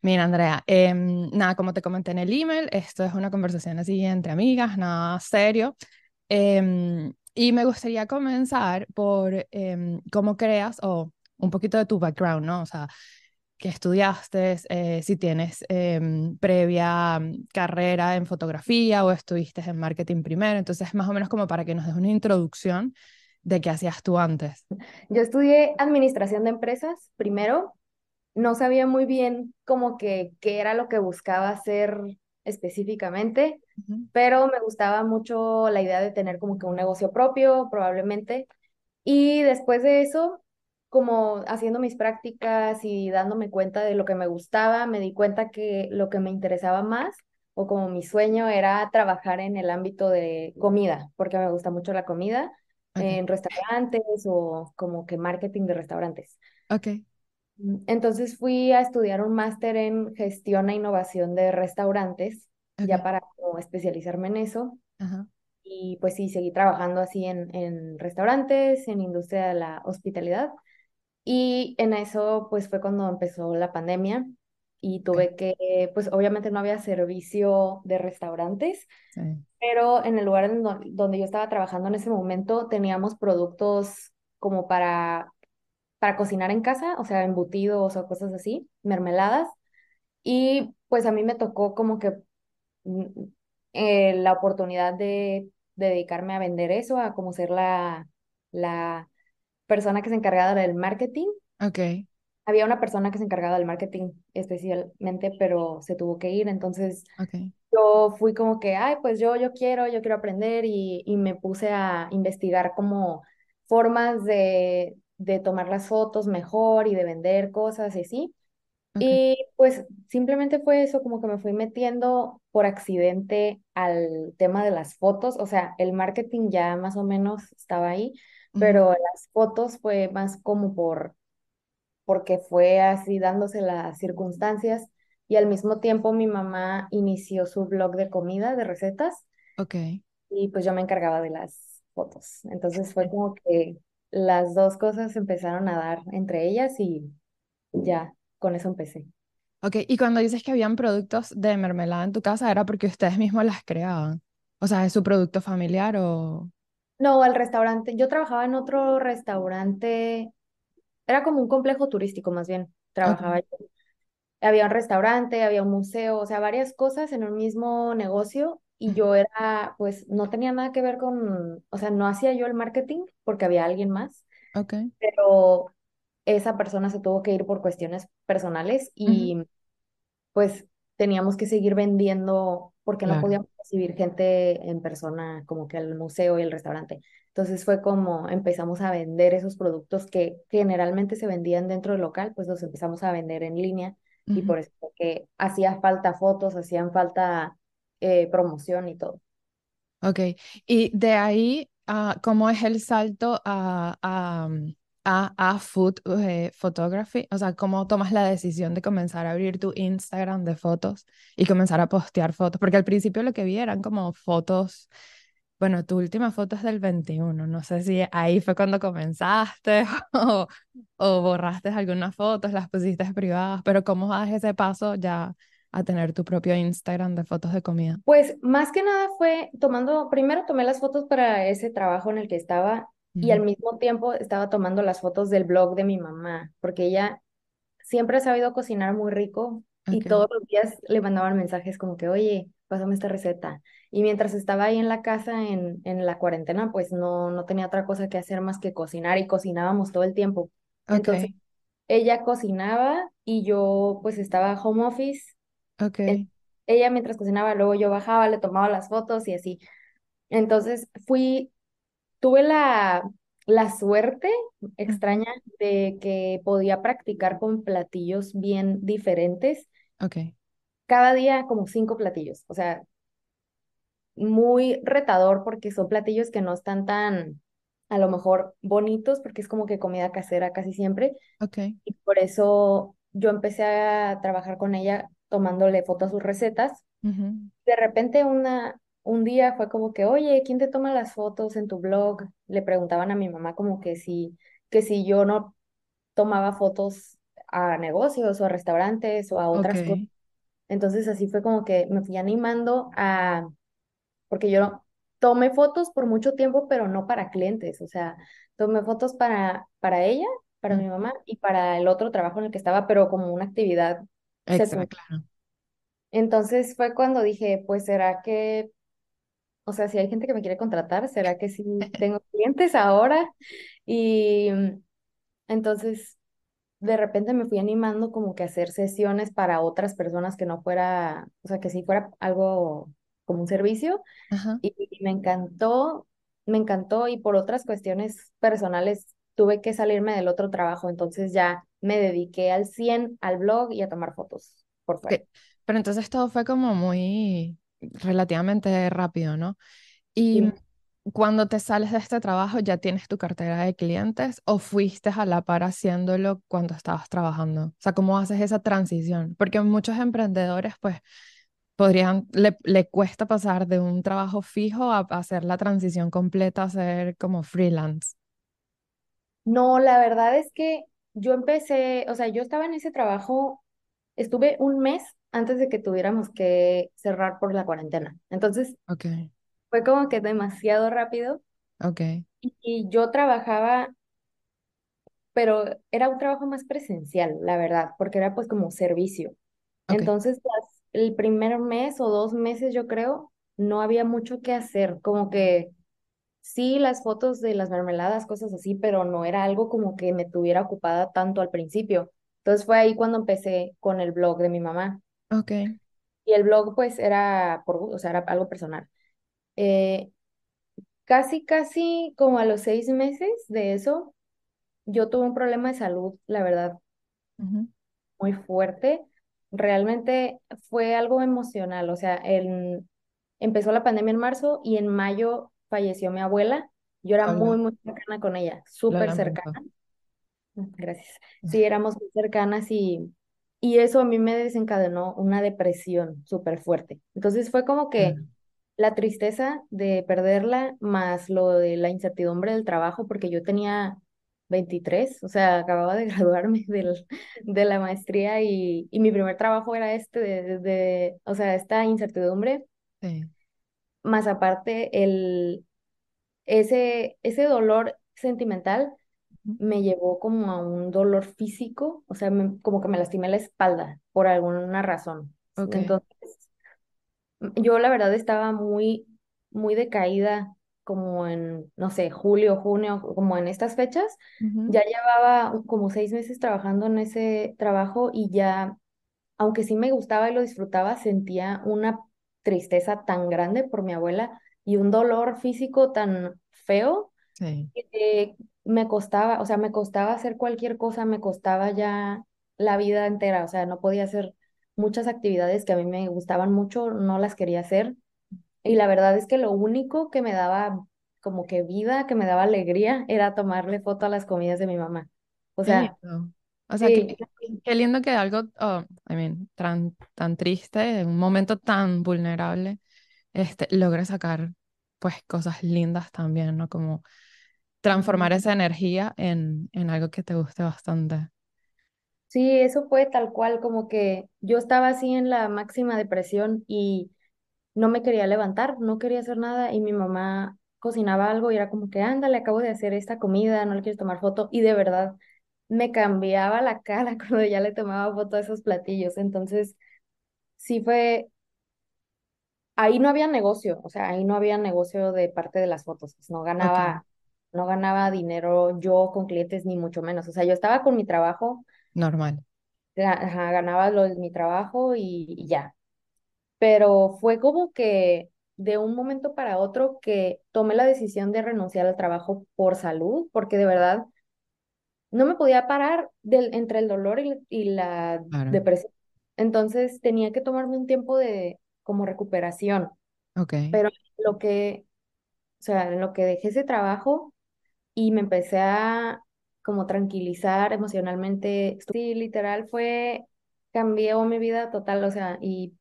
Mira, Andrea, em, nada, como te comenté en el email, esto es una conversación así entre amigas, nada serio. Em, y me gustaría comenzar por em, cómo creas o un poquito de tu background, ¿no? O sea, qué estudiaste, eh, si tienes previa mm, carrera en fotografía o estuviste en marketing primero. Entonces, más o menos como para que nos des una introducción de qué hacías tú antes. Yo estudié administración de empresas primero. No sabía muy bien como que qué era lo que buscaba hacer específicamente, pero me gustaba mucho la idea de tener como que un negocio propio, probablemente. Y después de eso, como haciendo mis prácticas y dándome cuenta de lo que me gustaba, me di cuenta que lo que me interesaba más o como mi sueño era trabajar en el ámbito de comida, porque me gusta mucho la comida en restaurantes o como que marketing de restaurantes. ok, Mm, Entonces fui a estudiar un máster en gestión e innovación de restaurantes, ya para como especializarme en eso. Ajá, Y pues sí, seguí trabajando así en, en restaurantes, en industria de la hospitalidad. Y en eso pues fue cuando empezó la pandemia y tuve que, pues obviamente no había servicio de restaurantes, sí. pero en el lugar en donde yo estaba trabajando en ese momento teníamos productos como para, para cocinar en casa, o sea, embutidos o cosas así, mermeladas. Y pues a mí me tocó como que mm, eh, la oportunidad de, de dedicarme a vender eso, a como ser la, la persona que se encargaba del marketing. Ok, Había una persona que se encargaba del marketing especialmente, pero se tuvo que ir, entonces ok. yo fui como que, ay, pues yo, yo quiero, yo quiero aprender y, y me puse a investigar como formas de, de tomar las fotos mejor y de vender cosas y así. Y pues simplemente fue eso, como que me fui metiendo por accidente al tema de las fotos, o sea, el marketing ya más o menos estaba ahí, pero las fotos fue más como por, porque fue así dándose las circunstancias y al mismo tiempo mi mamá inició su blog de comida, de recetas, Ok. y pues yo me encargaba de las fotos. Entonces fue como que las dos cosas empezaron a dar entre ellas y ya, con eso empecé. Ok, y cuando dices que habían productos de mermelada en tu casa, ¿era porque ustedes mismos las creaban? O sea, ¿es su producto familiar o...? No, al restaurante. Yo trabajaba en otro restaurante, era como un complejo turístico más bien. Trabajaba yo. Había un restaurante, había un museo, o sea, varias cosas en un mismo negocio y yo era, pues, no tenía nada que ver con, o sea, no hacía yo el marketing porque había alguien más, ok, pero esa persona se tuvo que ir por cuestiones personales y pues teníamos que seguir vendiendo porque no podíamos recibir gente en persona como que al museo y el restaurante. Entonces fue como empezamos a vender esos productos que generalmente se vendían dentro del local, pues los empezamos a vender en línea y por eso que hacía falta fotos, hacían falta eh, promoción y todo. Ok, y de ahí, ah, ¿cómo es el salto a, a, mm, a, a food eh, photography? O sea, ¿cómo tomas la decisión de comenzar a abrir tu Instagram de fotos y comenzar a postear fotos? Porque al principio lo que vi eran como fotos Bueno, tu última foto es del 21. No sé si ahí fue cuando comenzaste o, o borraste algunas fotos, las pusiste privadas, pero ¿cómo das ese paso ya a tener tu propio Instagram de fotos de comida? Pues más que nada fue tomando, primero tomé las fotos para ese trabajo en el que estaba y al mismo tiempo estaba tomando las fotos del blog de mi mamá, porque ella siempre ha sabido cocinar muy rico y todos los días le mandaban mensajes como que, oye, pásame esta receta. Y mientras estaba ahí en la casa en, en la cuarentena, pues no, no tenía otra cosa que hacer más que cocinar y cocinábamos todo el tiempo. Entonces, ok, ella cocinaba y yo pues estaba home office. En- ok. ella mientras cocinaba, luego yo bajaba, le tomaba las fotos y así. Entonces fui Tuve la, la suerte extraña de que podía practicar con platillos bien diferentes, Ok, cada día como cinco platillos, o sea, muy retador porque son platillos que no están tan, a lo mejor, bonitos, porque es como que comida casera casi siempre, ok. y por eso yo empecé a trabajar con ella tomándole fotos a sus recetas de repente una, un día fue como que, oye, ¿quién te toma las fotos en tu blog? Le preguntaban a mi mamá como que si, que si yo no tomaba fotos a negocios o a restaurantes o a otras cosas. Entonces así fue como que me fui animando a, porque yo tomé fotos por mucho tiempo, pero no para clientes, o sea, tomé fotos para, para ella, para mi mamá y para el otro trabajo en el que estaba, pero como una actividad Extra, secundaria. claro. Entonces fue cuando dije, pues será que, o sea, si hay gente que me quiere contratar, será que sí tengo clientes ahora. Y entonces de repente me fui animando como que a hacer sesiones para otras personas que no fuera, o sea, que sí fuera algo como un servicio. Ajá. Y, y me encantó, me encantó y por otras cuestiones personales tuve que salirme del otro trabajo, entonces ya me dediqué al 100 al blog y a tomar fotos por fuera. Pero entonces todo fue como muy relativamente rápido, ¿no? Y Sí. cuando te sales de este trabajo, ¿ya tienes tu cartera de clientes o fuiste a la par haciéndolo cuando estabas trabajando? O sea, ¿cómo haces esa transición? Porque muchos emprendedores, pues, podrían, le, le cuesta pasar de un trabajo fijo a, a hacer la transición completa a ser como freelance. No, la verdad es que yo empecé, o sea, yo estaba en ese trabajo, estuve un mes antes de que tuviéramos que cerrar por la cuarentena. Entonces fue como que demasiado rápido ok, y, y yo trabajaba, pero era un trabajo más presencial, la verdad, porque era pues como servicio. Entonces, el primer mes o dos meses, yo creo, no había mucho que hacer, como que sí, las fotos de las mermeladas, cosas así, pero no era algo como que me tuviera ocupada tanto al principio. Entonces fue ahí cuando empecé con el blog de mi mamá. ok, Y el blog pues era por, o sea, era algo personal. Eh, casi, casi como a los seis meses de eso, yo tuve un problema de salud, la verdad, muy fuerte. Realmente fue algo emocional, o sea, en- empezó la pandemia en marzo y en mayo falleció mi abuela. Yo era muy, Hola, muy cercana con ella, súper cercana. lamento. Gracias. Sí, éramos muy cercanas y, y eso a mí me desencadenó una depresión súper fuerte. Entonces fue como que la tristeza de perderla más lo de la incertidumbre del trabajo, porque yo tenía 23, o sea, acababa de graduarme del, de la maestría y, y mi primer trabajo era este, de, de- o sea, esta incertidumbre, Sí. Más aparte el, ese, ese dolor sentimental me llevó como a un dolor físico, o sea, me- como que me lastimé la espalda por alguna razón. Entonces, yo la verdad estaba muy, muy decaída, como en, no sé, julio, junio, como en estas fechas. Ya llevaba como seis meses trabajando en ese trabajo y ya, aunque sí me gustaba y lo disfrutaba, sentía una tristeza tan grande por mi abuela y un dolor físico tan feo Sí. eh, me costaba, o sea, me costaba hacer cualquier cosa, me costaba ya la vida entera, o sea, no podía hacer muchas actividades que a mí me gustaban mucho, no las quería hacer. Y la verdad es que lo único que me daba como que vida, que me daba alegría, era tomarle foto a las comidas de mi mamá. O sea. O sea, sí, qué, qué lindo que algo, oh, I mean, tan, tan triste, en un momento tan vulnerable, este, logre sacar, pues, cosas lindas también, ¿no? Como transformar esa energía en, en algo que te guste bastante. sí, eso fue tal cual, como que yo estaba así en la máxima depresión y no me quería levantar, no quería hacer nada y mi mamá cocinaba algo y era como que, ándale, acabo de hacer esta comida, no le quieres tomar foto y de verdad me cambiaba la cara cuando ya le tomaba foto a esos platillos. Entonces, sí fue, ahí no había negocio, o sea, ahí no había negocio de parte de las fotos, pues no ganaba, no ganaba dinero yo con clientes ni mucho menos. O sea, yo estaba con mi trabajo, normal. ajá, ganaba lo de mi trabajo y y ya. pero fue como que de un momento para otro que tomé la decisión de renunciar al trabajo por salud, porque de verdad no me podía parar del, entre el dolor y, y la Claro. depresión. Entonces tenía que tomarme un tiempo de como recuperación, Ok. pero lo que, o sea, en lo que dejé ese trabajo y me empecé a como tranquilizar emocionalmente, sí, literal fue, cambió mi vida total, o sea, y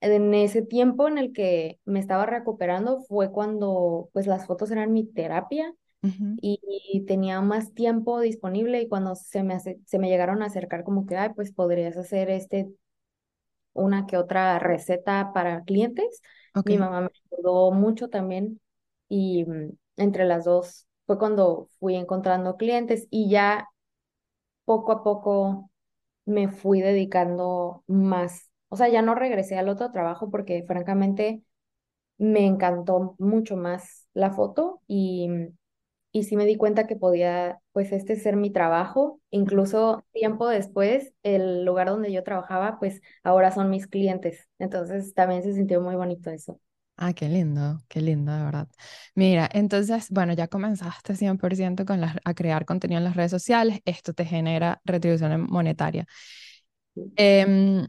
En ese tiempo en el que me estaba recuperando fue cuando pues las fotos eran mi terapia Y, y tenía más tiempo disponible y cuando se me, se me llegaron a acercar como que, ay, pues podrías hacer este, una que otra receta para clientes, mi mamá me ayudó mucho también y mm, entre las dos fue cuando fui encontrando clientes y ya poco a poco me fui dedicando más. O sea, ya no regresé al otro trabajo porque francamente me encantó mucho más la foto y, y sí me di cuenta que podía, pues, este ser mi trabajo. Incluso tiempo después, el lugar donde yo trabajaba, pues, ahora son mis clientes. Entonces, también se sintió muy bonito eso. Ah, qué lindo, qué lindo, de verdad. Mira, entonces, bueno, ya comenzaste 100% con las, a crear contenido en las redes sociales, esto te genera retribución monetaria. Em,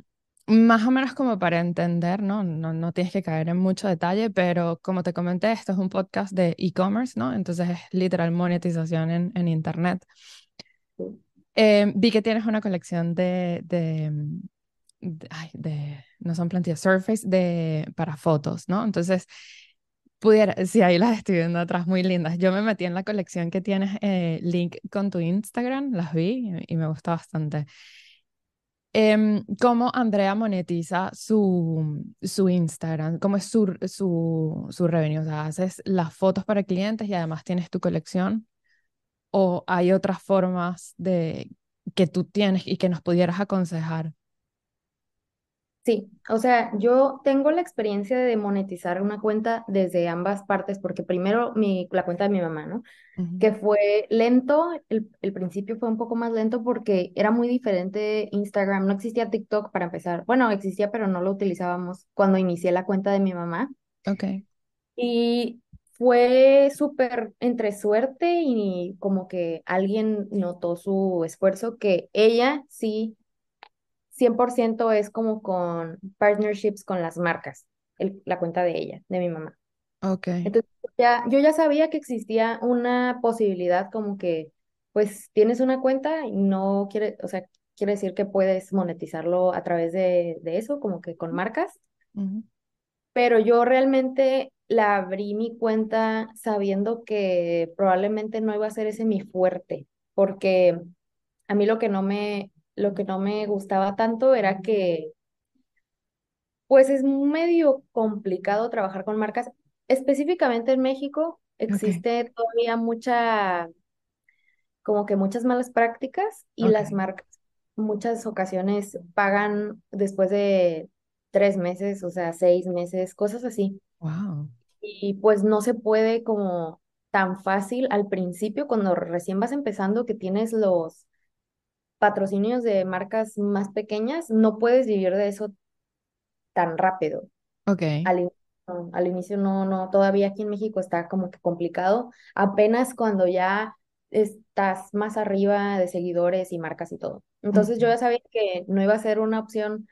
más o menos como para entender, ¿no? No, no tienes que caer en mucho detalle, pero como te comenté, esto es un podcast de e-commerce, ¿no? Entonces es literal monetización en, en Internet. Em, vi que tienes una colección de, de, mm, de- ay, de- no son plantillas, Surface de, para fotos, ¿no? Entonces, pudiera, sí, ahí las estoy viendo atrás, muy lindas. Yo me metí en la colección que tienes, eh, link con tu Instagram, las vi y, y me gusta bastante. Em, ¿cómo Andrea monetiza su, su Instagram? ¿Cómo es su, su, su revenue? O sea, ¿haces las fotos para clientes y además tienes tu colección? ¿O hay otras formas de que tú tienes y que nos pudieras aconsejar? Sí, o sea, yo tengo la experiencia de monetizar una cuenta desde ambas partes, porque primero mi, la cuenta de mi mamá, ¿no? Que fue lento, el, el principio fue un poco más lento porque era muy diferente Instagram, no existía TikTok para empezar, bueno, existía pero no lo utilizábamos cuando inicié la cuenta de mi mamá. Ok, y fue súper entre suerte y como que alguien notó su esfuerzo que ella sí 100% es como con partnerships con las marcas, el- la cuenta de ella, de mi mamá. ok, Entonces, ya, yo ya sabía que existía una posibilidad como que, pues, tienes una cuenta y no quiere, o sea, quiere decir que puedes monetizarlo a través de, de eso, como que con marcas, ujú, pero yo realmente la abrí mi cuenta sabiendo que probablemente no iba a ser ese mi fuerte, porque a mí lo que no me, lo que no me gustaba tanto era que Pues es medio complicado trabajar con marcas. Específicamente en México existe todavía mucha, como que muchas malas prácticas y las marcas muchas ocasiones pagan después de tres meses, o sea, seis meses, cosas así. Wow. Y pues no se puede como tan fácil al principio, cuando recién vas empezando, que tienes los patrocinios de marcas más pequeñas, no puedes vivir de eso tan rápido. Ok. Al, in- no, al inicio no, no, todavía aquí en México está como que complicado. Apenas cuando ya estás más arriba de seguidores y marcas y todo. Entonces yo ya sabía que no iba a ser una opción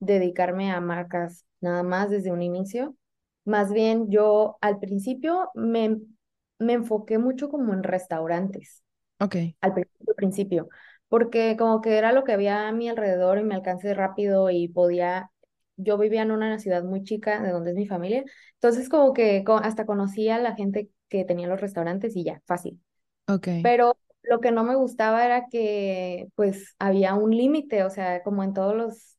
dedicarme a marcas nada más desde un inicio. Más bien yo al principio me, me enfoqué mucho como en restaurantes Ok. al principio, principio, porque como que era lo que había a mi alrededor y me alcancé rápido y podía, yo vivía en una ciudad muy chica de donde es mi familia, entonces como que hasta conocía a la gente que tenía los restaurantes y ya, fácil. Ok. Pero lo que no me gustaba era que pues había un límite, o sea, como en todos los,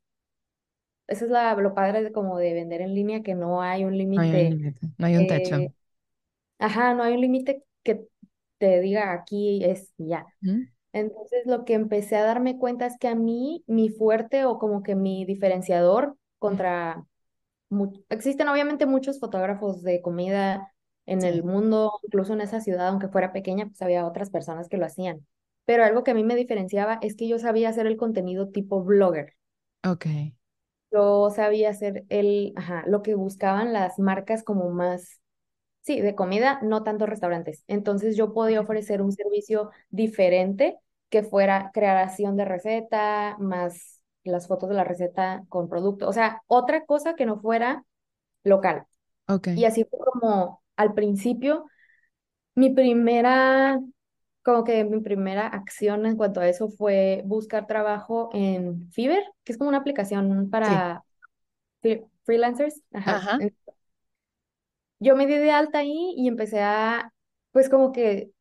eso es la, lo padre de como de vender en línea, que no hay un No hay un límite, límite, no hay un techo. eh, ajá, no hay un límite que te diga aquí es ya. Entonces lo que empecé a darme cuenta es que a mí mi fuerte o como que mi diferenciador contra... Existen obviamente muchos fotógrafos de comida en el mundo, incluso en esa ciudad, aunque fuera pequeña, pues había otras personas que lo hacían. Pero algo que a mí me diferenciaba es que yo sabía hacer el contenido tipo blogger. Ok. Yo sabía hacer el, ajá, lo que buscaban las marcas como más Sí, de comida, no tanto restaurantes. Entonces yo podía ofrecer un servicio diferente que fuera creación de receta, más las fotos de la receta con producto. O sea, otra cosa que no fuera local. Ok. Y así fue como al principio, mi primera, como que mi primera acción en cuanto a eso fue buscar trabajo en Fiverr, que es como una aplicación para fre- freelancers. Ajá. Ajá. Yo me di de alta ahí y empecé a, pues como que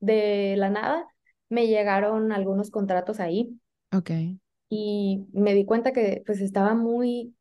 de la nada me llegaron algunos contratos ahí Ok. y me di cuenta que pues estaba muy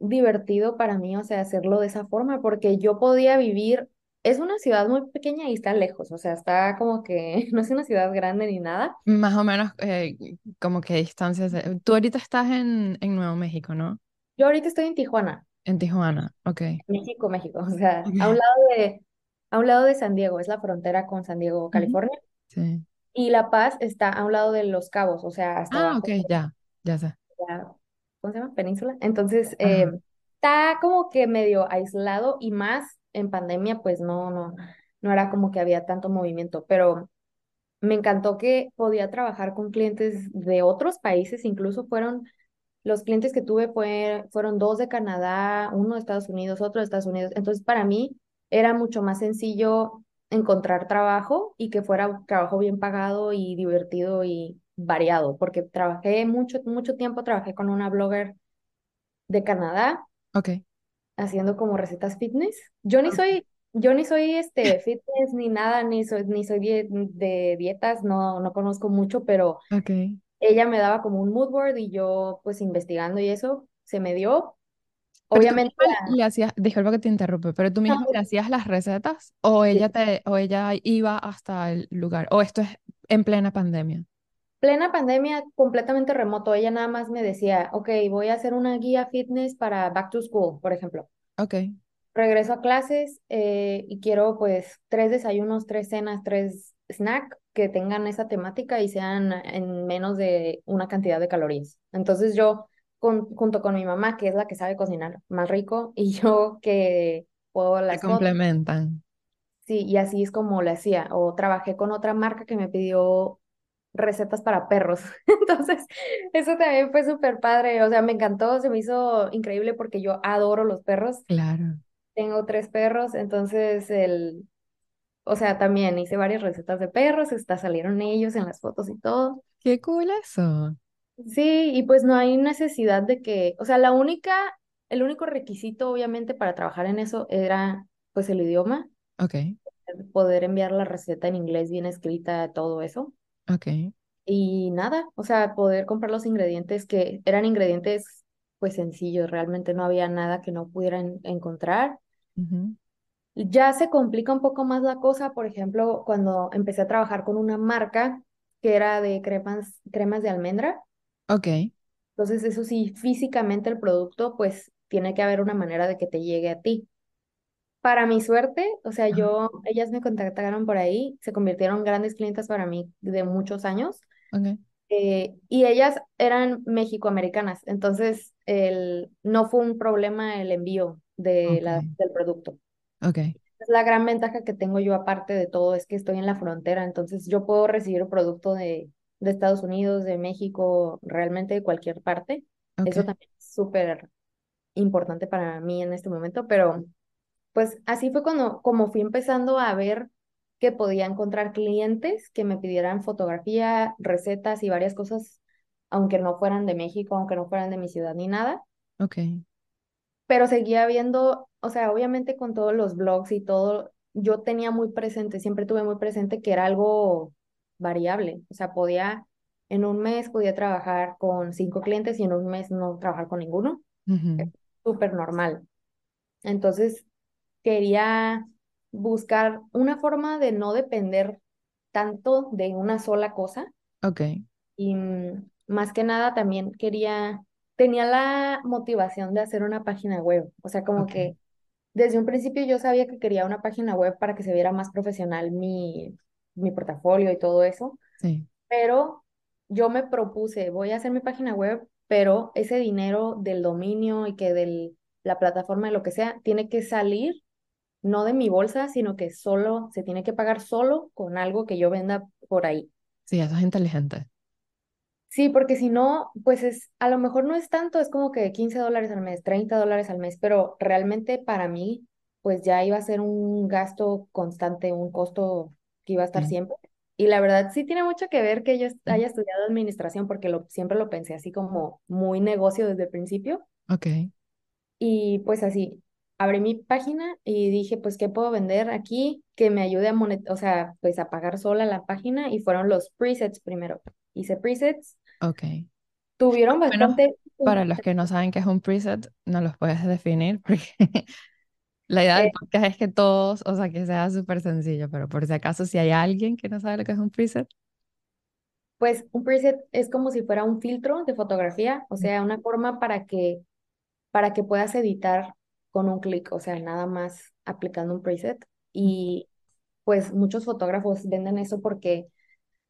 divertido para mí, o sea, hacerlo de esa forma, porque yo podía vivir, es una ciudad muy pequeña y está lejos, o sea, está como que no es una ciudad grande ni nada. Más o menos, eh, como que distancias. de- Tú ahorita estás en, en Nuevo México, ¿no? Yo ahorita estoy en Tijuana, En Tijuana. Ok. México, México, o sea, a un Ok. lado de, a un lado de San Diego, es la frontera con San Diego. California, Sí. y La Paz está a un lado de Los Cabos, o sea, hasta Ah, ok, abajo ya. Ya sé. la- ¿cómo se llama? Península. Entonces, eh, está como que medio aislado y más en pandemia, pues no, no, no era como que había tanto movimiento, pero me encantó que podía trabajar con clientes de otros países, incluso fueron, los clientes que tuve fue, fueron dos de Canadá, uno de Estados Unidos, otro de Estados Unidos. Entonces, para mí era mucho más sencillo encontrar trabajo y que fuera un trabajo bien pagado y divertido y variado, porque trabajé mucho, mucho tiempo, trabajé con una blogger de Canadá Ok. haciendo como recetas fitness. Yo ni soy, yo ni soy este fitness ni nada, ni soy, ni soy die- de dietas, no, no conozco mucho, pero Ok. Ella me daba como un mood board y yo pues investigando y eso se me dio. Pero Obviamente, misma le hacías, disculpa que te interrumpe, pero tú misma le hacías las recetas o ella sí. te, o ella iba hasta el lugar, o esto es en plena pandemia. Plena pandemia, completamente remoto. Ella nada más me decía, ok, voy a hacer una guía fitness para back to school, por ejemplo. Ok. Regreso a clases eh, y quiero pues tres desayunos, tres cenas, tres snacks que tengan esa temática y sean en menos de una cantidad de calorías. Entonces yo, con, junto con mi mamá, que es la que sabe cocinar más rico, y yo que puedo las complementan. sí, y así es como le hacía. O trabajé con otra marca que me pidió recetas para perros. Entonces, eso también fue súper padre. O sea, me encantó, se me hizo increíble porque yo adoro los perros. Claro. Tengo tres perros, entonces el, o sea, también hice varias recetas de perros, hasta salieron ellos en las fotos y todo. Qué cool eso. Sí, y pues no hay necesidad de que, o sea, la única, el único requisito obviamente para trabajar en eso era pues el idioma, Ok. poder enviar la receta en inglés bien escrita, todo eso. Ok. Y nada, o sea, poder comprar los ingredientes que eran ingredientes pues sencillos, realmente no había nada que no pudieran encontrar. Ya se complica un poco más la cosa, por ejemplo, cuando empecé a trabajar con una marca que era de cremas, cremas de almendra. Ok. Entonces, eso sí, físicamente el producto, pues tiene que haber una manera de que te llegue a ti. Para mi suerte, o sea, yo, ellas me contactaron por ahí, se convirtieron en grandes clientas para mí de muchos años, Ok. eh, y ellas eran mexicoamericanas, entonces el, no fue un problema el envío de la, del producto. Ok. Es la gran ventaja que tengo yo aparte de todo, es que estoy en la frontera, entonces yo puedo recibir producto de, de Estados Unidos, de México, realmente de cualquier parte. Eso también es súper importante para mí en este momento, pero pues así fue cuando, como fui empezando a ver que podía encontrar clientes que me pidieran fotografía, recetas y varias cosas, aunque no fueran de México, aunque no fueran de mi ciudad ni nada Ok. Pero seguía viendo, o sea, obviamente con todos los blogs y todo, yo tenía muy presente, siempre tuve muy presente que era algo variable, o sea, podía, en un mes podía trabajar con cinco clientes y en un mes no trabajar con ninguno, es Ujú. súper normal. Entonces, quería buscar una forma de no depender tanto de una sola cosa Ok. y mm, más que nada también quería, tenía la motivación de hacer una página web, o sea, como que desde un principio yo sabía que quería una página web para que se viera más profesional mi, mi portafolio y todo eso, Sí. pero yo me propuse, voy a hacer mi página web, pero ese dinero del dominio y que de la plataforma, de lo que sea, tiene que salir no de mi bolsa, sino que solo se tiene que pagar solo con algo que yo venda por ahí. Sí, eso es inteligente. Sí, porque si no, pues es, a lo mejor no es tanto, es como que 15 dólares al mes, 30 dólares al mes, pero realmente para mí, pues ya iba a ser un gasto constante, un costo que iba a estar siempre. Y la verdad sí tiene mucho que ver que yo haya estudiado administración, porque lo, siempre lo pensé así como muy negocio desde el principio. Ok. Y pues así, abrí mi página y dije, pues, ¿qué puedo vender aquí que me ayude a monet o sea, pues a pagar sola la página? Y fueron los presets primero. Hice presets, Ok. tuvieron Bueno, bastante... para los que no saben qué es un preset, no los puedes definir porque la idea del eh, podcast es que todos, o sea, que sea súper sencillo, pero por si acaso, si hay alguien que no sabe lo que es un preset. pues un preset es como si fuera un filtro de fotografía, o sea, una forma para que, para que puedas editar con un clic, o sea, nada más aplicando un preset. Y pues muchos fotógrafos venden eso porque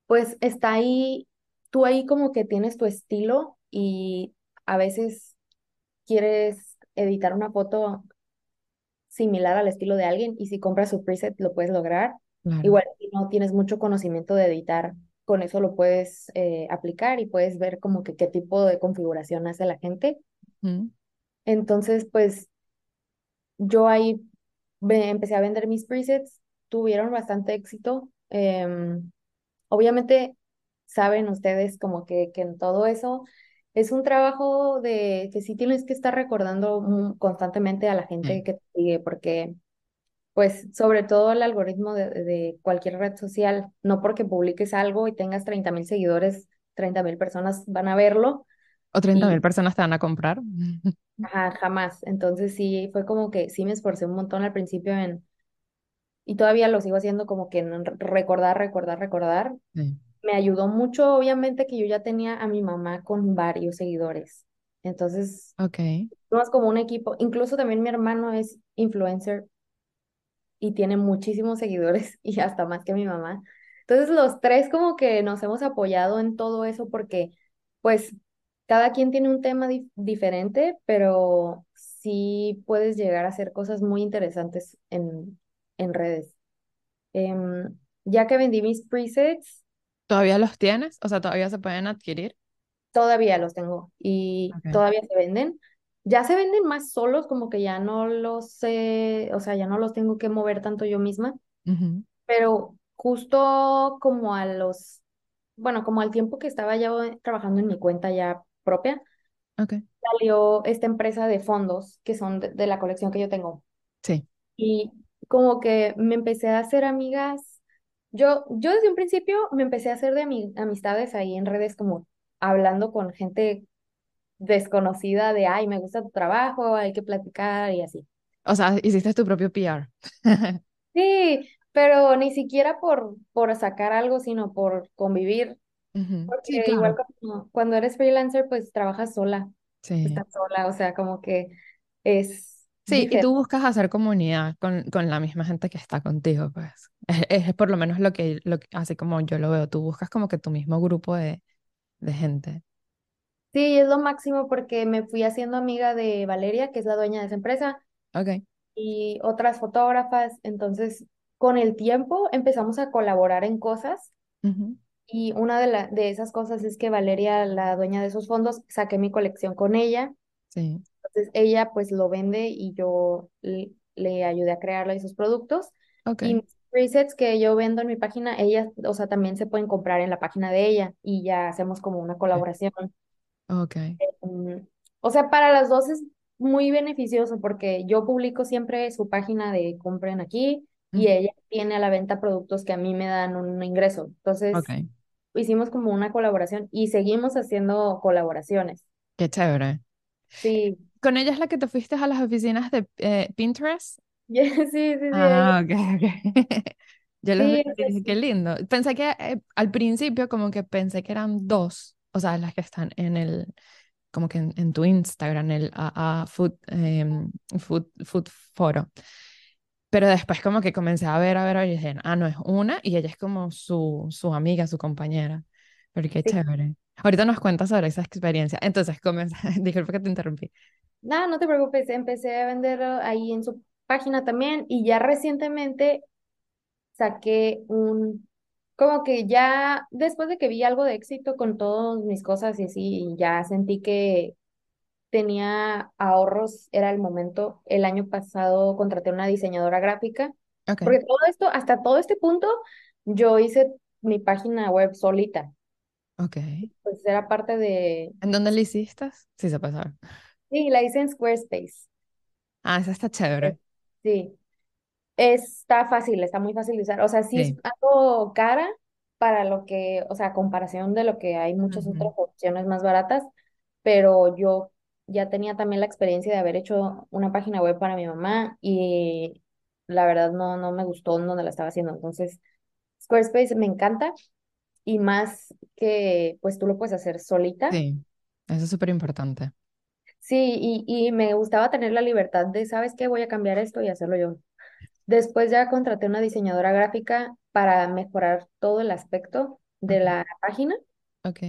pues está ahí, tú ahí como que tienes tu estilo y a veces quieres editar una foto similar al estilo de alguien y si compras su preset lo puedes lograr. Claro. Igual si no tienes mucho conocimiento de editar, con eso lo puedes eh, aplicar y puedes ver como que qué tipo de configuración hace la gente. Entonces, pues yo ahí empecé a vender mis presets, tuvieron bastante éxito. Em, obviamente saben ustedes como que, que en todo eso es un trabajo de que sí tienes que estar recordando constantemente a la gente Sí. que te sigue, porque pues sobre todo el algoritmo de, de cualquier red social, no porque publiques algo y tengas treinta mil seguidores, treinta mil personas van a verlo O treinta mil y personas te van a comprar. ajá, jamás. Entonces sí, fue como que sí me esforcé un montón al principio en, y todavía lo sigo haciendo como que en recordar, recordar, recordar Sí. Me ayudó mucho, obviamente, que yo ya tenía a mi mamá con varios seguidores. Entonces, Ok. somos como un equipo. Incluso también mi hermano es influencer y tiene muchísimos seguidores y hasta más que mi mamá. Entonces, los tres como que nos hemos apoyado en todo eso porque, pues, cada quien tiene un tema dif- diferente, pero sí puedes llegar a hacer cosas muy interesantes en, en redes. Em, ya que vendí mis presets, ¿Todavía los tienes? O sea, ¿todavía se pueden adquirir? Todavía los tengo y todavía se venden. Ya se venden más solos, como que ya no los sé, o sea, ya no los tengo que mover tanto yo misma, pero justo como a los, bueno, como al tiempo que estaba ya trabajando en mi cuenta ya propia, salió esta empresa de fondos que son de, de la colección que yo tengo. Sí. Y como que me empecé a hacer amigas. Yo, yo desde un principio me empecé a hacer de ami- amistades ahí en redes, como hablando con gente desconocida de, ay, me gusta tu trabajo, hay que platicar y así. O sea, hiciste tu propio PR. Sí, pero ni siquiera por, por sacar algo, sino por convivir, porque Sí, igual como cuando eres freelancer, pues trabajas sola, Sí. estás sola, o sea, como que es Sí, y tú buscas hacer comunidad con, con la misma gente que está contigo, pues. Es, es por lo menos lo que, lo así como yo lo veo, tú buscas como que tu mismo grupo de, de gente. Sí, es lo máximo porque me fui haciendo amiga de Valeria, que es la dueña de esa empresa, Ok. y otras fotógrafas, entonces con el tiempo empezamos a colaborar en cosas. Y una de, la, de esas cosas es que Valeria, la dueña de esos fondos, saqué mi colección con ella. Sí. Entonces ella pues lo vende y yo le, le ayudé a crearle esos productos. Y mis presets que yo vendo en mi página, ellas, o sea, también se pueden comprar en la página de ella y ya hacemos como una colaboración. Ok. Mm, o sea, para las dos es muy beneficioso porque yo publico siempre su página de compren aquí y ella tiene a la venta productos que a mí me dan un ingreso. Entonces, hicimos como una colaboración y seguimos haciendo colaboraciones. Qué chévere. Sí, ¿Con ella es la que te fuiste a las oficinas de eh, Pinterest? sí, sí, sí, ella. Ah, ok, ok. Yo los Sí, dije, qué lindo. Pensé que eh, al principio como que pensé que eran dos, o sea, las que están en el, como que en, en tu Instagram, el AA Food, em, Food, Food Foro. Pero después como que comencé a ver, a ver, a ver, y dije, ah, no, es una y ella es como su, su amiga, su compañera. Pero qué sí. chévere. Ahorita nos cuentas sobre esa experiencia. Entonces, comencé, disculpa que te interrumpí. No, no te preocupes, empecé a vender ahí en su página también y ya recientemente saqué un, como que ya después de que vi algo de éxito con todas mis cosas y así, ya sentí que tenía ahorros, era el momento. El año pasado contraté una diseñadora gráfica, Ok, porque todo esto, hasta todo este punto, yo hice mi página web solita, ok. pues era parte de, ¿En dónde le hiciste? Sí, se saber. Sí, la hice en Squarespace. Ah, esa está Eh, chévere. Sí, está fácil, está muy fácil de usar. O sea, sí es Sí. algo cara para lo que, o sea, a comparación de lo que hay muchas otras opciones más baratas, pero yo ya tenía también la experiencia de haber hecho una página web para mi mamá y la verdad no, no me gustó donde la estaba haciendo. Entonces, Squarespace me encanta y más que pues tú lo puedes hacer solita. Sí, eso es súper importante. Sí, y, y me gustaba tener la libertad de, ¿sabes qué? Voy a cambiar esto y hacerlo yo. Después ya contraté una diseñadora gráfica para mejorar todo el aspecto de la página, Ok.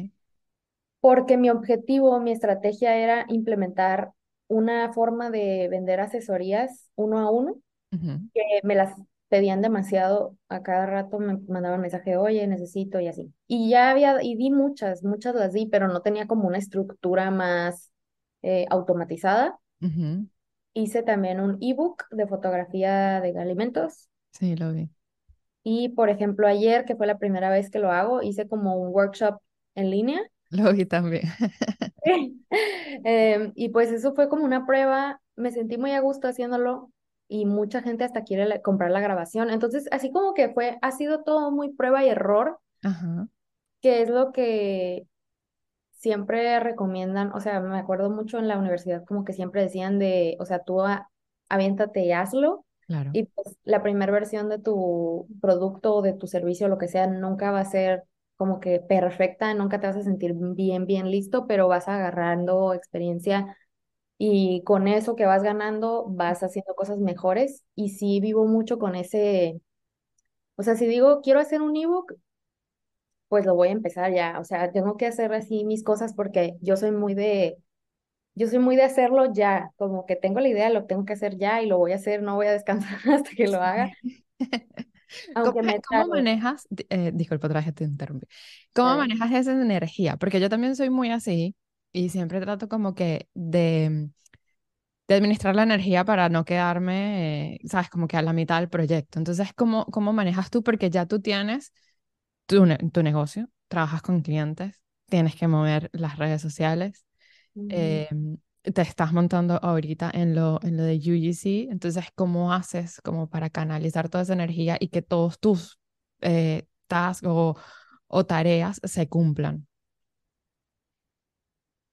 porque mi objetivo, mi estrategia era implementar una forma de vender asesorías uno a uno, que me las pedían demasiado, a cada rato me mandaban mensaje, oye, necesito y así. Y ya había, y di muchas, muchas las di, pero no tenía como una estructura más eh, automatizada. Hice también un ebook de fotografía de alimentos Sí, lo vi. Y, por ejemplo, ayer, que fue la primera vez que lo hago, hice como un workshop en línea. Lo vi también. Em, y pues eso fue como una prueba, me sentí muy a gusto haciéndolo y mucha gente hasta quiere la- comprar la grabación. Entonces, así como que fue, ha sido todo muy prueba y error, Ajá, que es lo que siempre recomiendan. O sea, me acuerdo mucho en la universidad como que siempre decían de, o sea, tú a- aviéntate y hazlo. claro. Y pues la primera versión de tu producto o de tu servicio, lo que sea, nunca va a ser como que perfecta, nunca te vas a sentir bien, bien listo, pero vas agarrando experiencia y con eso que vas ganando vas haciendo cosas mejores. Y sí vivo mucho con ese, o sea, si digo quiero hacer un ebook, pues lo voy a empezar ya. O sea, tengo que hacer así mis cosas porque yo soy muy de, yo soy muy de hacerlo ya, como que tengo la idea, lo tengo que hacer ya y lo voy a hacer, no voy a descansar hasta que lo haga, ¿Cómo, aunque me cómo manejas, eh, disculpa otra vez te interrumpí, cómo manejas esa energía? Porque yo también soy muy así y siempre trato como que de, de administrar la energía para no quedarme, eh, sabes, como que a la mitad del proyecto. Entonces, ¿cómo, cómo manejas tú? Porque ya tú tienes tu, ne- tu negocio, trabajas con clientes, tienes que mover las redes sociales, eh, te estás montando ahorita en lo, en lo de UGC, entonces, ¿cómo haces como para canalizar toda esa energía y que todos tus eh, tasks o, o tareas se cumplan?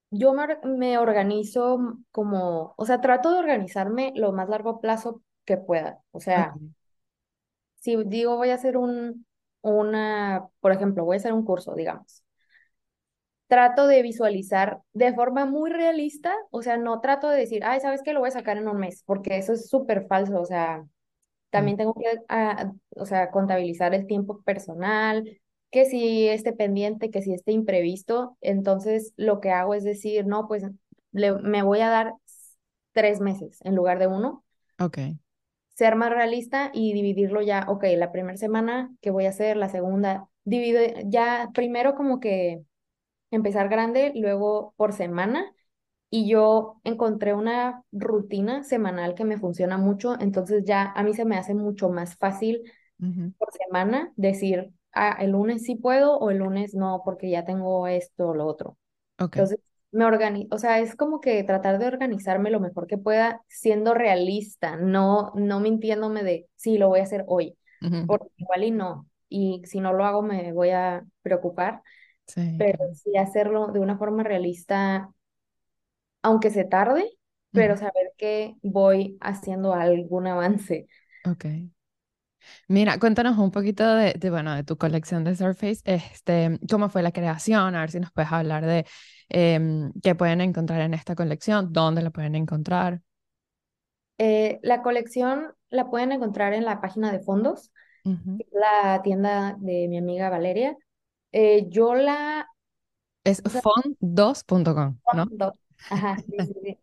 Yo me, or- me organizo como, o sea, trato de organizarme lo más largo plazo que pueda. O sea, si digo voy a hacer un, una, por ejemplo, voy a hacer un curso, digamos. Trato de visualizar de forma muy realista, o sea, no trato de decir, ay, ¿sabes qué? Lo voy a sacar en un mes, porque eso es súper falso, o sea, Mm, También tengo que, ah, o sea, contabilizar el tiempo personal, que si esté pendiente, que si esté imprevisto. Entonces, lo que hago es decir, no, pues le- me voy a dar tres meses en lugar de uno, Ok. Ser más realista y dividirlo ya, ok, la primera semana, ¿qué voy a hacer? La segunda, divide ya primero como que empezar grande, luego por semana. Y yo encontré una rutina semanal que me funciona mucho, entonces ya a mí se me hace mucho más fácil por semana decir, ah, el lunes sí puedo o el lunes no, porque ya tengo esto o lo otro. Ok. Entonces, me organizo, o sea, es como que tratar de organizarme lo mejor que pueda, siendo realista, no, no mintiéndome de, sí, lo voy a hacer hoy, porque igual y no, y si no lo hago me voy a preocupar, Sí, pero sí hacerlo de una forma realista, aunque se tarde, pero saber que voy haciendo algún avance. Ok. Mira, cuéntanos un poquito de, de, bueno, de tu colección de Surface, este, cómo fue la creación, a ver si nos puedes hablar de em, qué pueden encontrar en esta colección, dónde la pueden encontrar. Eh, la colección la pueden encontrar en la página de fondos Ujú. la tienda de mi amiga Valeria. Eh, yo la, Es o sea, fond2.com, ¿no? do- ajá, sí, sí, sí.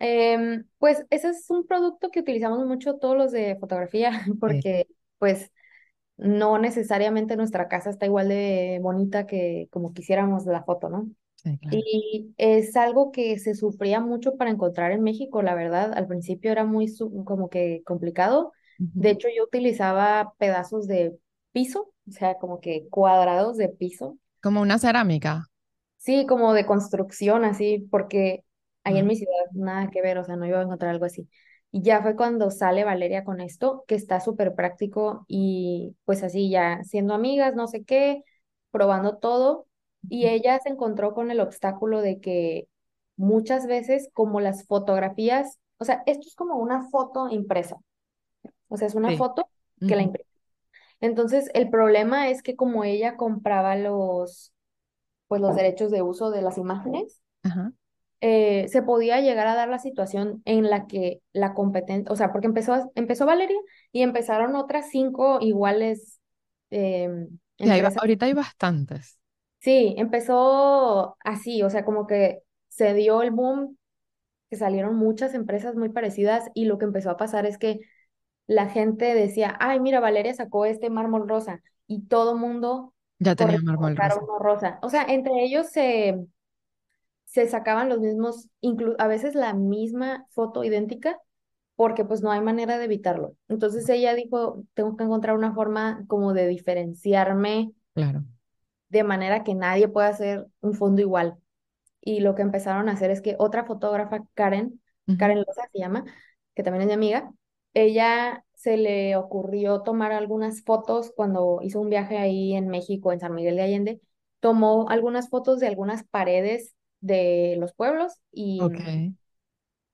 Em, pues ese es un producto que utilizamos mucho todos los de fotografía, Sí, porque pues no necesariamente nuestra casa está igual de bonita que como quisiéramos la foto, ¿no? Sí, claro. Y es algo que se sufría mucho para encontrar en México, la verdad. Al principio era muy como que complicado. De hecho, yo utilizaba pedazos de piso, o sea, como que cuadrados de piso. Como una cerámica. Sí, como de construcción, así, porque ahí en mi ciudad nada que ver, o sea, no iba a encontrar algo así. Y ya fue cuando sale Valeria con esto, que está súper práctico y pues así ya siendo amigas, no sé qué, probando todo. Y ella se encontró con el obstáculo de que muchas veces como las fotografías, o sea, esto es como una foto impresa, o sea, es una Sí. foto que la imprime. Entonces, el problema es que como ella compraba los, pues los derechos de uso de las imágenes, Ajá. eh, se podía llegar a dar la situación en la que la competencia, o sea, porque empezó, empezó Valeria y empezaron otras cinco iguales hay empresas. ahorita hay bastantes. Sí, empezó así, o sea, como que se dio el boom, que salieron muchas empresas muy parecidas y lo que empezó a pasar es que la gente decía, ay, mira, Valeria sacó este mármol rosa y todo mundo Ya tenía mármol sacar rosa. uno rosa. O sea, entre ellos se se sacaban los mismos, inclu- a veces la misma foto idéntica, porque pues no hay manera de evitarlo. Entonces ella dijo, tengo que encontrar una forma como de diferenciarme Claro. De manera que nadie pueda hacer un fondo igual. Y lo que empezaron a hacer es que otra fotógrafa, Karen. Karen Loza se llama, que también es mi amiga, ella se le ocurrió tomar algunas fotos cuando hizo un viaje ahí en México, en San Miguel de Allende, tomó algunas fotos de algunas paredes de los pueblos y,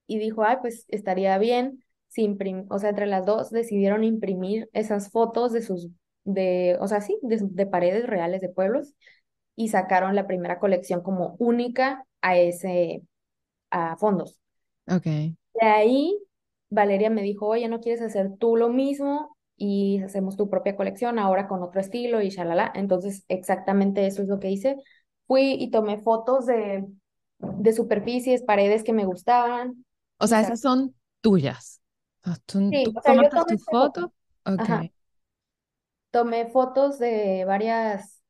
y dijo, ay, pues estaría bien si o sea, entre las dos decidieron imprimir esas fotos de sus, de, o sea, sí, de, de paredes reales de pueblos y sacaron la primera colección como única a ese, a fondos. Ok. De ahí, Valeria me dijo, oye, ¿no quieres hacer tú lo mismo? Y hacemos tu propia colección ahora con otro estilo y shalala. Entonces, exactamente eso es lo que hice. Fui y tomé fotos de, de superficies, paredes que me gustaban O sea, sa- esas son tuyas. Tú, Sí, tú o sea, yo tomaste tomé tu este foto. foto. Tomé fotos de varias,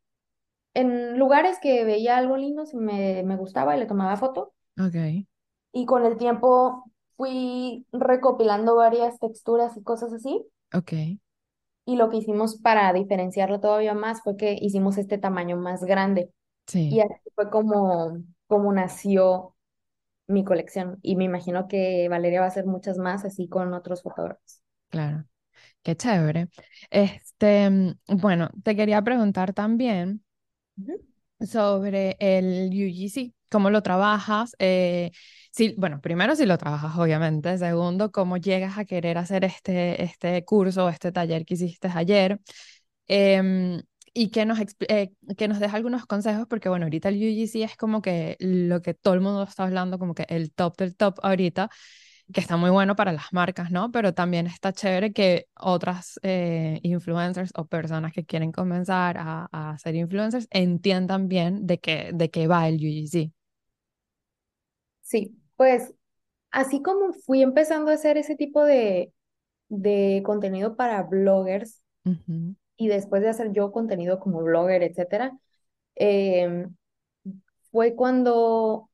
en lugares que veía algo lindo, si me, me gustaba y le tomaba foto. Ok. Y con el tiempo fui recopilando varias texturas y cosas así. Ok. Y lo que hicimos para diferenciarlo todavía más fue que hicimos este tamaño más grande. Y Sí, así fue como, como nació mi colección. Y me imagino que Valeria va a hacer muchas más así con otros fotógrafos. claro. Qué chévere. Este, mm, bueno, te quería preguntar también. Sobre el UGC, cómo lo trabajas. eh, si, bueno, primero si lo trabajas, obviamente. Segundo, cómo llegas a querer hacer este, este curso, este taller que hiciste ayer. em, y que nos, eh, que nos deja algunos consejos, porque bueno, ahorita el UGC es como que lo que todo el mundo está hablando, como que el top del top ahorita que está muy bueno para las marcas, ¿no? Pero también está chévere que otras eh, influencers o personas que quieren comenzar a, a ser influencers entiendan bien de qué, de qué va el UGC. Sí, pues así como fui empezando a hacer ese tipo de, de contenido para bloggers y después de hacer yo contenido como blogger, etcétera, em, fue cuando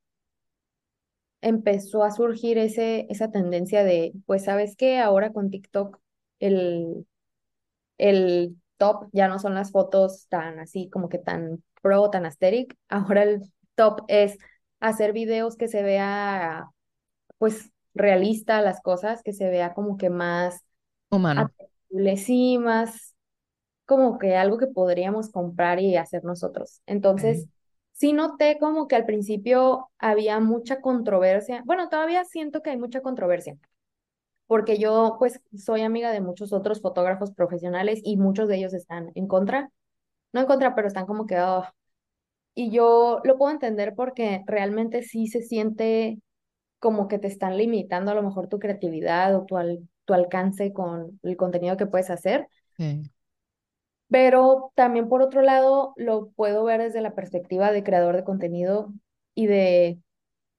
empezó a surgir ese, esa tendencia de, pues, ¿sabes qué? Ahora con TikTok el, el top ya no son las fotos tan así como que tan pro, tan aesthetic. Ahora el top es hacer videos que se vea, pues, realista las cosas, que se vea como que más Humano. sí, más como que algo que podríamos comprar y hacer nosotros. Entonces, sí noté como que al principio había mucha controversia. Bueno, todavía siento que hay mucha controversia, porque yo pues soy amiga de muchos otros fotógrafos profesionales y muchos de ellos están en contra. No en contra, pero están como que, "Ugh". Y yo lo puedo entender porque realmente sí se siente como que te están limitando a lo mejor tu creatividad o tu, tu alcance con el contenido que puedes hacer. Sí. Pero también por otro lado lo puedo ver desde la perspectiva de creador de contenido y de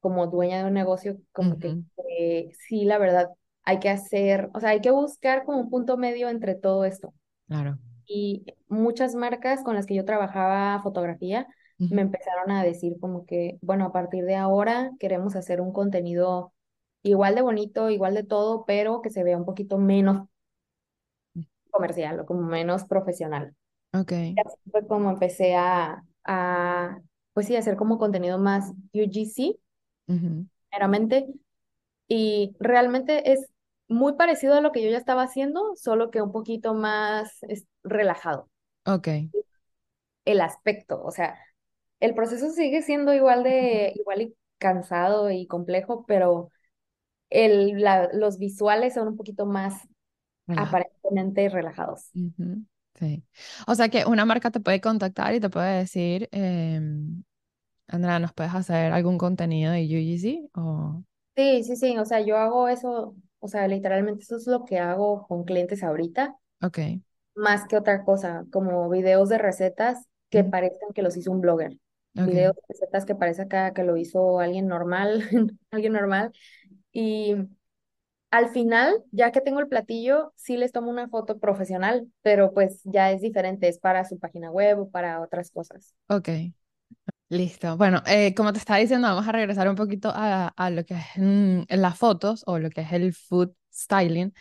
como dueña de un negocio, como que eh, sí, la verdad, hay que hacer, o sea, hay que buscar como un punto medio entre todo esto. Claro. Y muchas marcas con las que yo trabajaba fotografía me empezaron a decir como que, bueno, a partir de ahora queremos hacer un contenido igual de bonito, igual de todo, pero que se vea un poquito menos comercial o como menos profesional. Ok. Y así fue como empecé a, a, pues sí, a hacer como contenido más UGC, Ujú, meramente. Y realmente es muy parecido a lo que yo ya estaba haciendo, solo que un poquito más relajado. Ok. El aspecto, o sea, el proceso sigue siendo igual de, igual y cansado y complejo, pero el, la, los visuales son un poquito más Relajado. aparentemente relajados. Sí. O sea que una marca te puede contactar y te puede decir, em, Andrea, ¿nos puedes hacer algún contenido de UGC? O... Sí, sí, sí, o sea, yo hago eso, o sea, literalmente eso es lo que hago con clientes ahorita, Ok. más que otra cosa, como videos de recetas que parezcan que los hizo un blogger, videos de recetas que parece acá que lo hizo alguien normal, alguien normal, y al final, ya que tengo el platillo, sí les tomo una foto profesional, pero pues ya es diferente, es para su página web o para otras cosas. Ok. Listo. Bueno, eh, como te estaba diciendo, vamos a regresar un poquito a, a lo que es mm, las fotos o lo que es el food styling.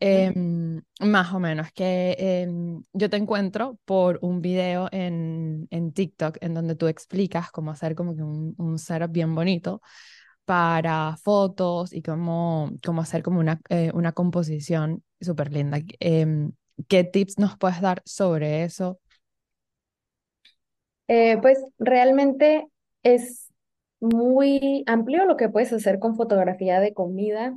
Em, más o menos, que em, yo te encuentro por un video en, en TikTok en donde tú explicas cómo hacer como que un, un setup bien bonito para fotos y cómo, cómo hacer como una, eh, una composición súper linda. Em, ¿qué tips nos puedes dar sobre eso? Eh, pues realmente es muy amplio lo que puedes hacer con fotografía de comida.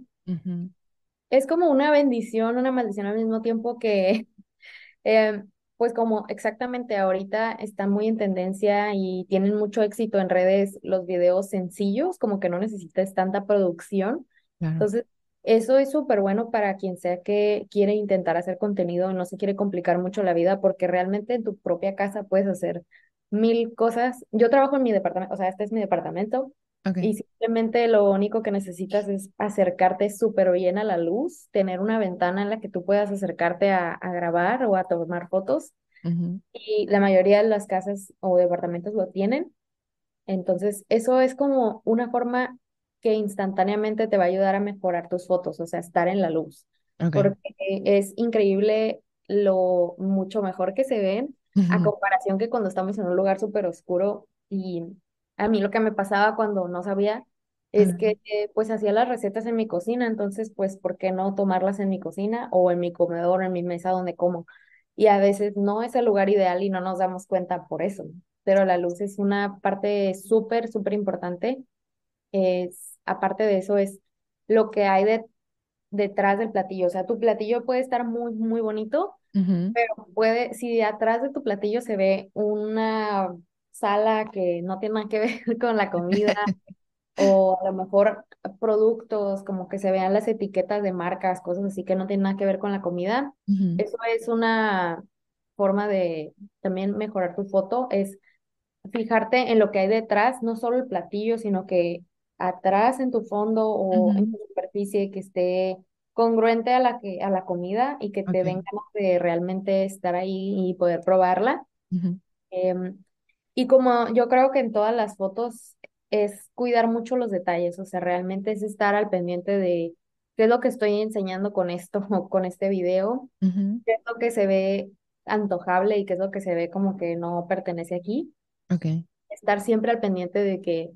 Es como una bendición, una maldición al mismo tiempo que, eh, pues como exactamente ahorita están muy en tendencia y tienen mucho éxito en redes los videos sencillos, como que no necesitas tanta producción. claro. Entonces, eso es súper bueno para quien sea que quiere intentar hacer contenido no se quiere complicar mucho la vida, porque realmente en tu propia casa puedes hacer mil cosas. Yo trabajo en mi departamento, o sea, este es mi departamento, Y simplemente lo único que necesitas es acercarte súper bien a la luz, tener una ventana en la que tú puedas acercarte a, a grabar o a tomar fotos. Y la mayoría de las casas o departamentos lo tienen. Entonces, eso es como una forma que instantáneamente te va a ayudar a mejorar tus fotos, o sea, estar en la luz, porque es increíble lo mucho mejor que se ven a comparación que cuando estamos en un lugar súper oscuro. Y a mí lo que me pasaba cuando no sabía es que eh, pues hacía las recetas en mi cocina, entonces pues, ¿por qué no tomarlas en mi cocina o en mi comedor, en mi mesa donde como? Y a veces no es el lugar ideal y no nos damos cuenta por eso pero la luz es una parte súper, súper importante. Es, aparte de eso, es lo que hay de, detrás del platillo. O sea, tu platillo puede estar muy, muy bonito, pero puede, si atrás de tu platillo se ve una sala que no tiene nada que ver con la comida, o a lo mejor productos como que se vean las etiquetas de marcas, cosas así que no tienen nada que ver con la comida, eso es una forma de también mejorar tu foto, es fijarte en lo que hay detrás, no solo el platillo, sino que atrás en tu fondo o en tu superficie que esté congruente a la que a la comida y que te den Ok. ganas de realmente estar ahí y poder probarla. Y como yo creo que en todas las fotos es cuidar mucho los detalles, o sea, realmente es estar al pendiente de qué es lo que estoy enseñando con esto o con este video, qué es lo que se ve antojable y qué es lo que se ve como que no pertenece aquí Ok. estar siempre al pendiente de que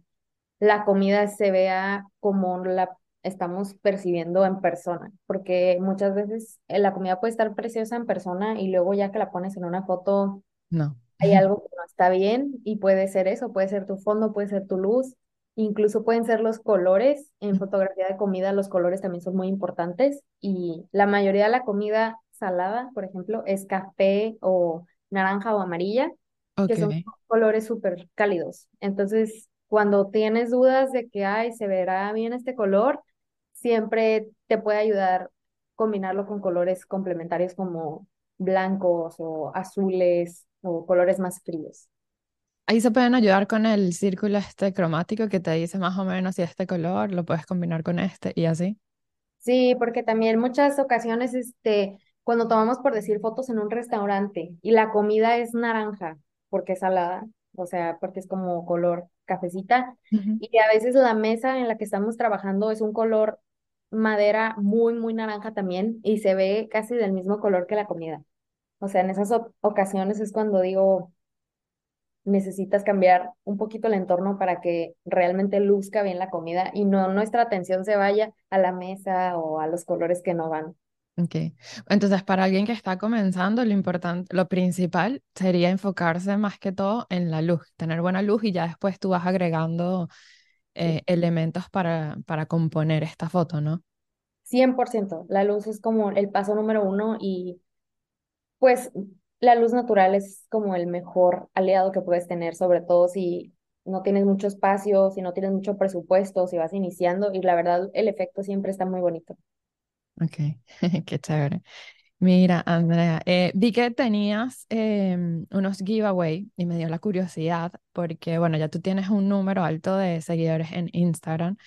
la comida se vea como la estamos percibiendo en persona, porque muchas veces eh, la comida puede estar preciosa en persona y luego ya que la pones en una foto No. Hay algo que no está bien y puede ser eso, puede ser tu fondo, puede ser tu luz, incluso pueden ser los colores. En fotografía de comida los colores también son muy importantes y la mayoría de la comida salada, por ejemplo, es café o naranja o amarilla, que son colores súper cálidos. Entonces, cuando tienes dudas de que, ay, se verá bien este color, siempre te puede ayudar combinarlo con colores complementarios como blancos o azules o colores más fríos. Ahí se pueden ayudar con el círculo este cromático que te dice más o menos si este color lo puedes combinar con este y así. Sí, porque también muchas ocasiones, este, cuando tomamos por decir fotos en un restaurante y la comida es naranja porque es salada, o sea, porque es como color cafecita, y a veces la mesa en la que estamos trabajando es un color madera muy, muy naranja también y se ve casi del mismo color que la comida. O sea, en esas ocasiones es cuando digo, necesitas cambiar un poquito el entorno para que realmente luzca bien la comida y no nuestra atención se vaya a la mesa o a los colores que no van. Ok. Entonces, para alguien que está comenzando, lo importante, lo principal sería enfocarse más que todo en la luz, tener buena luz y ya después tú vas agregando. Eh, elementos para, para componer esta foto, ¿no? 100%. La luz es como el paso número uno y pues la luz natural es como el mejor aliado que puedes tener, sobre todo si no tienes mucho espacio, si no tienes mucho presupuesto, si vas iniciando y la verdad el efecto siempre está muy bonito. Ok, qué chévere. Mira, Andrea, eh, vi que tenías em, unos giveaway y me dio la curiosidad porque, bueno, ya tú tienes un número alto de seguidores en Instagram.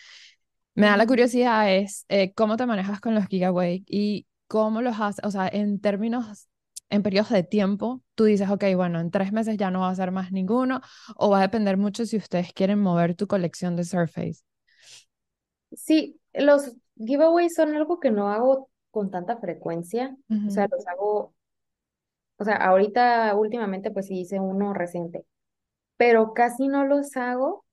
Me da la curiosidad es eh, cómo te manejas con los giveaway y cómo los haces, o sea, en términos, en periodos de tiempo, tú dices, ok, bueno, en tres meses ya no va a hacer más ninguno o va a depender mucho si ustedes quieren mover tu colección de Surface. Sí, los giveaways son algo que no hago con tanta frecuencia, o sea, los hago, o sea, ahorita últimamente pues sí hice uno reciente, pero casi no los hago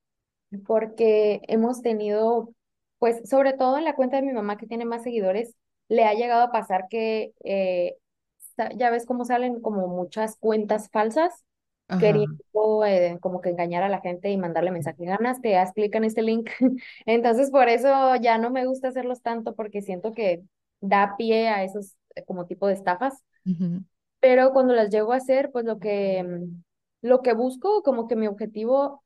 porque hemos tenido, pues sobre todo en la cuenta de mi mamá que tiene más seguidores, le ha llegado a pasar que eh, ya ves cómo salen como muchas cuentas falsas Ajá. queriendo eh, como que engañar a la gente y mandarle mensaje, ganaste, haz clic en este link. Entonces por eso ya no me gusta hacerlos tanto porque siento que da pie a esos eh, como tipo de estafas, pero cuando las llego a hacer, pues lo que, mm, lo que busco, como que mi objetivo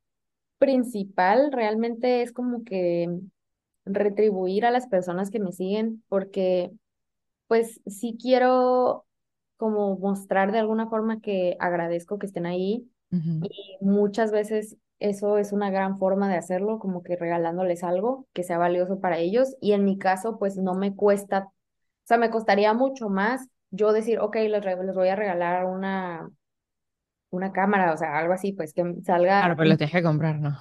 principal realmente es como que retribuir a las personas que me siguen, porque pues sí quiero como mostrar de alguna forma que agradezco que estén ahí y muchas veces eso es una gran forma de hacerlo, como que regalándoles algo que sea valioso para ellos y en mi caso pues no me cuesta, o sea, me costaría mucho más yo decir, ok, les, voy a regalar una, una cámara, o sea, algo así, pues que Claro, salga pero lo tienes que comprar, ¿no?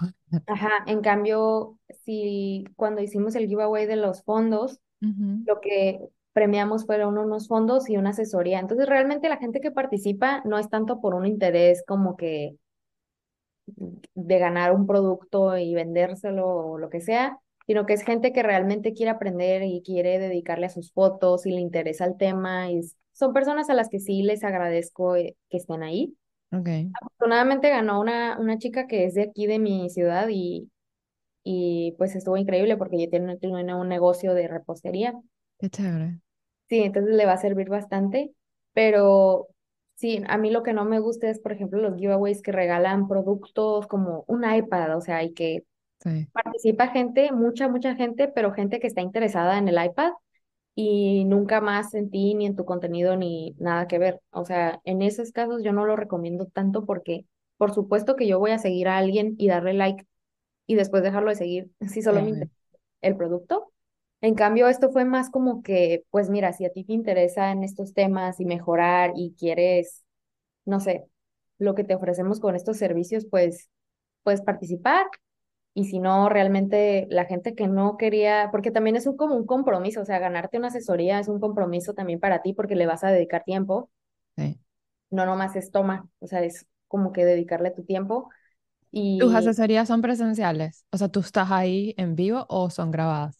Ajá, en cambio, si cuando hicimos el giveaway de los fondos, lo que premiamos fueron unos fondos y una asesoría. Entonces, realmente la gente que participa no es tanto por un interés como que de ganar un producto y vendérselo o lo que sea, sino que es gente que realmente quiere aprender y quiere dedicarle a sus fotos y le interesa el tema. Y son personas a las que sí les agradezco eh, que estén ahí. Ok, Afortunadamente ganó una, una chica que es de aquí de mi ciudad y y pues estuvo increíble porque ella tiene, tiene un negocio de repostería. qué chévere. Sí, entonces le va a servir bastante, pero sí, a mí lo que no me gusta es, por ejemplo, los giveaways que regalan productos como un iPad, o sea, y que Sí, participa gente, mucha, mucha gente, pero gente que está interesada en el iPad y nunca más en ti, ni en tu contenido, ni nada que ver. O sea, en esos casos yo no lo recomiendo tanto porque, por supuesto que yo voy a seguir a alguien y darle like y después dejarlo de seguir si sí, solo me interesa el producto. En cambio, esto fue más como que, pues mira, si a ti te interesa en estos temas y mejorar y quieres, no sé, lo que te ofrecemos con estos servicios, pues puedes participar. Y si no, realmente la gente que no quería, porque también es un, como un compromiso, o sea, ganarte una asesoría es un compromiso también para ti porque le vas a dedicar tiempo, Sí. no nomás es toma, o sea, es como que dedicarle tu tiempo. ¿Tus Y asesorías son presenciales? O sea, ¿tú estás ahí en vivo o son grabadas?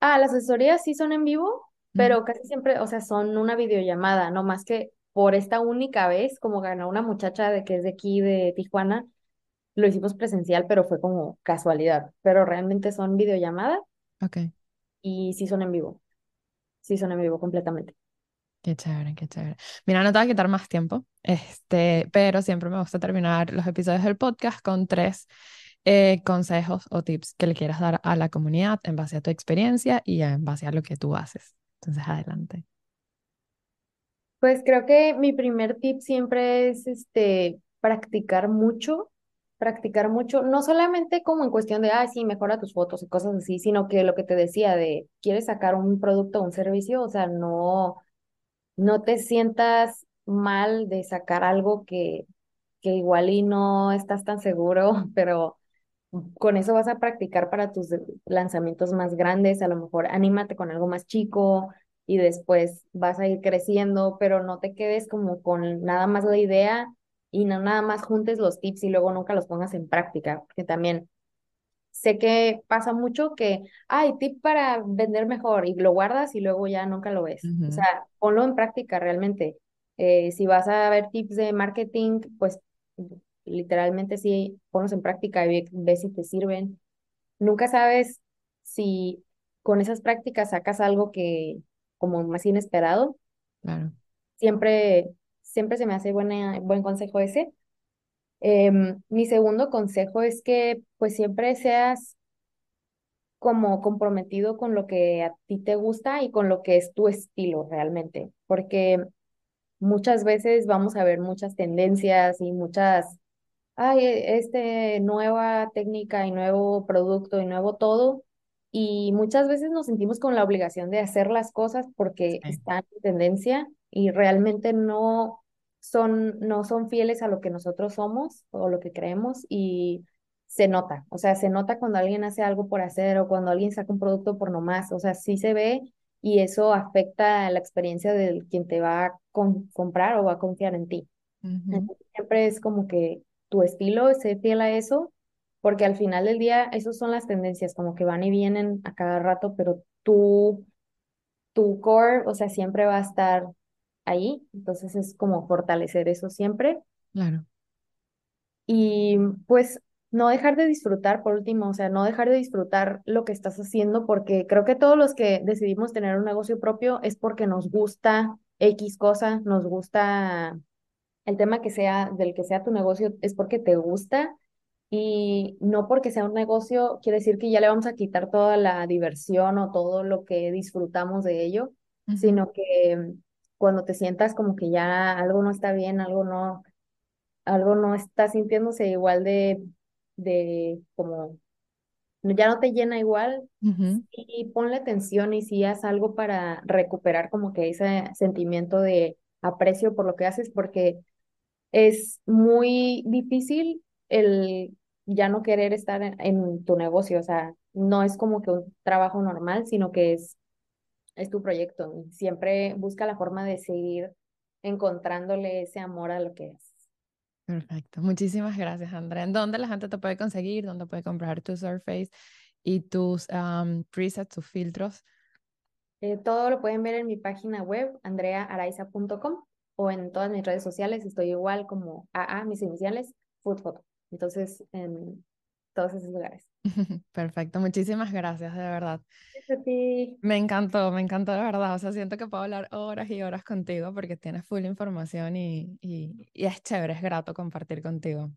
Ah, las asesorías sí son en vivo, pero casi siempre, o sea, son una videollamada, no más que por esta única vez, como ganó una muchacha de que es de aquí, de Tijuana, lo hicimos presencial, pero fue como casualidad, pero realmente son videollamadas Ok, y sí son en vivo, sí son en vivo completamente. qué chévere, qué chévere. Mira, no te voy a quitar más tiempo, este, pero siempre me gusta terminar los episodios del podcast con tres eh, consejos o tips que le quieras dar a la comunidad en base a tu experiencia y en base a lo que tú haces. Entonces, adelante. Pues creo que mi primer tip siempre es este practicar mucho, practicar mucho, no solamente como en cuestión de, ah, sí, mejora tus fotos y cosas así, sino que lo que te decía de, quieres sacar un producto o un servicio, o sea, no, no te sientas mal de sacar algo que, que igual y no estás tan seguro, pero con eso vas a practicar para tus lanzamientos más grandes, a lo mejor anímate con algo más chico y después vas a ir creciendo, pero no te quedes como con nada más la idea y no nada más juntes los tips y luego nunca los pongas en práctica, porque también sé que pasa mucho que, hay tip para vender mejor y lo guardas y luego ya nunca lo ves. O sea, ponlo en práctica realmente. Eh, si vas a ver tips de marketing, pues literalmente sí, ponlos en práctica y ve si te sirven. Nunca sabes si con esas prácticas sacas algo que como más inesperado. Claro. Siempre, siempre se me hace buena, buen consejo ese. Em, mi segundo consejo es que pues siempre seas como comprometido con lo que a ti te gusta y con lo que es tu estilo realmente, porque muchas veces vamos a ver muchas tendencias y muchas, ay, este nueva técnica y nuevo producto y nuevo todo, y muchas veces nos sentimos con la obligación de hacer las cosas porque están en tendencia y realmente no son, no son fieles a lo que nosotros somos o lo que creemos y se nota, o sea, se nota cuando alguien hace algo por hacer o cuando alguien saca un producto por nomás, o sea, sí se ve y eso afecta la experiencia de quien te va a comprar o va a confiar en ti. siempre es como que tu estilo, sé fiel a eso, porque al final del día, esas son las tendencias, como que van y vienen a cada rato, pero tú, tu core, o sea, siempre va a estar ahí, entonces es como fortalecer eso siempre. Claro. Y pues no dejar de disfrutar, por último, o sea, no dejar de disfrutar lo que estás haciendo, porque creo que todos los que decidimos tener un negocio propio es porque nos gusta X cosa, nos gusta el tema que sea, del que sea tu negocio, es porque te gusta y no porque sea un negocio quiere decir que ya le vamos a quitar toda la diversión o todo lo que disfrutamos de ello, sino que cuando te sientas como que ya algo no está bien, algo no, algo no está sintiéndose igual de, de como ya no te llena igual y ponle atención y si haz algo para recuperar como que ese sentimiento de aprecio por lo que haces porque es muy difícil el ya no querer estar en, en tu negocio, o sea, no es como que un trabajo normal, sino que es es tu proyecto. Siempre busca la forma de seguir encontrándole ese amor a lo que es. Perfecto. Muchísimas gracias, Andrea. ¿En dónde la gente te puede conseguir? ¿Dónde puede comprar tu Surface y tus presets, tus filtros? Eh, todo lo pueden ver en mi página web, andreaaraiza.com o en todas mis redes sociales. Estoy igual como AA, mis iniciales, Food Photo. Entonces, en todos esos lugares. Perfecto. Muchísimas gracias, de verdad. Sí. Me encantó, me encantó de verdad. O sea, siento que puedo hablar horas y horas contigo porque tienes full información y, y, y es chévere, es grato compartir contigo.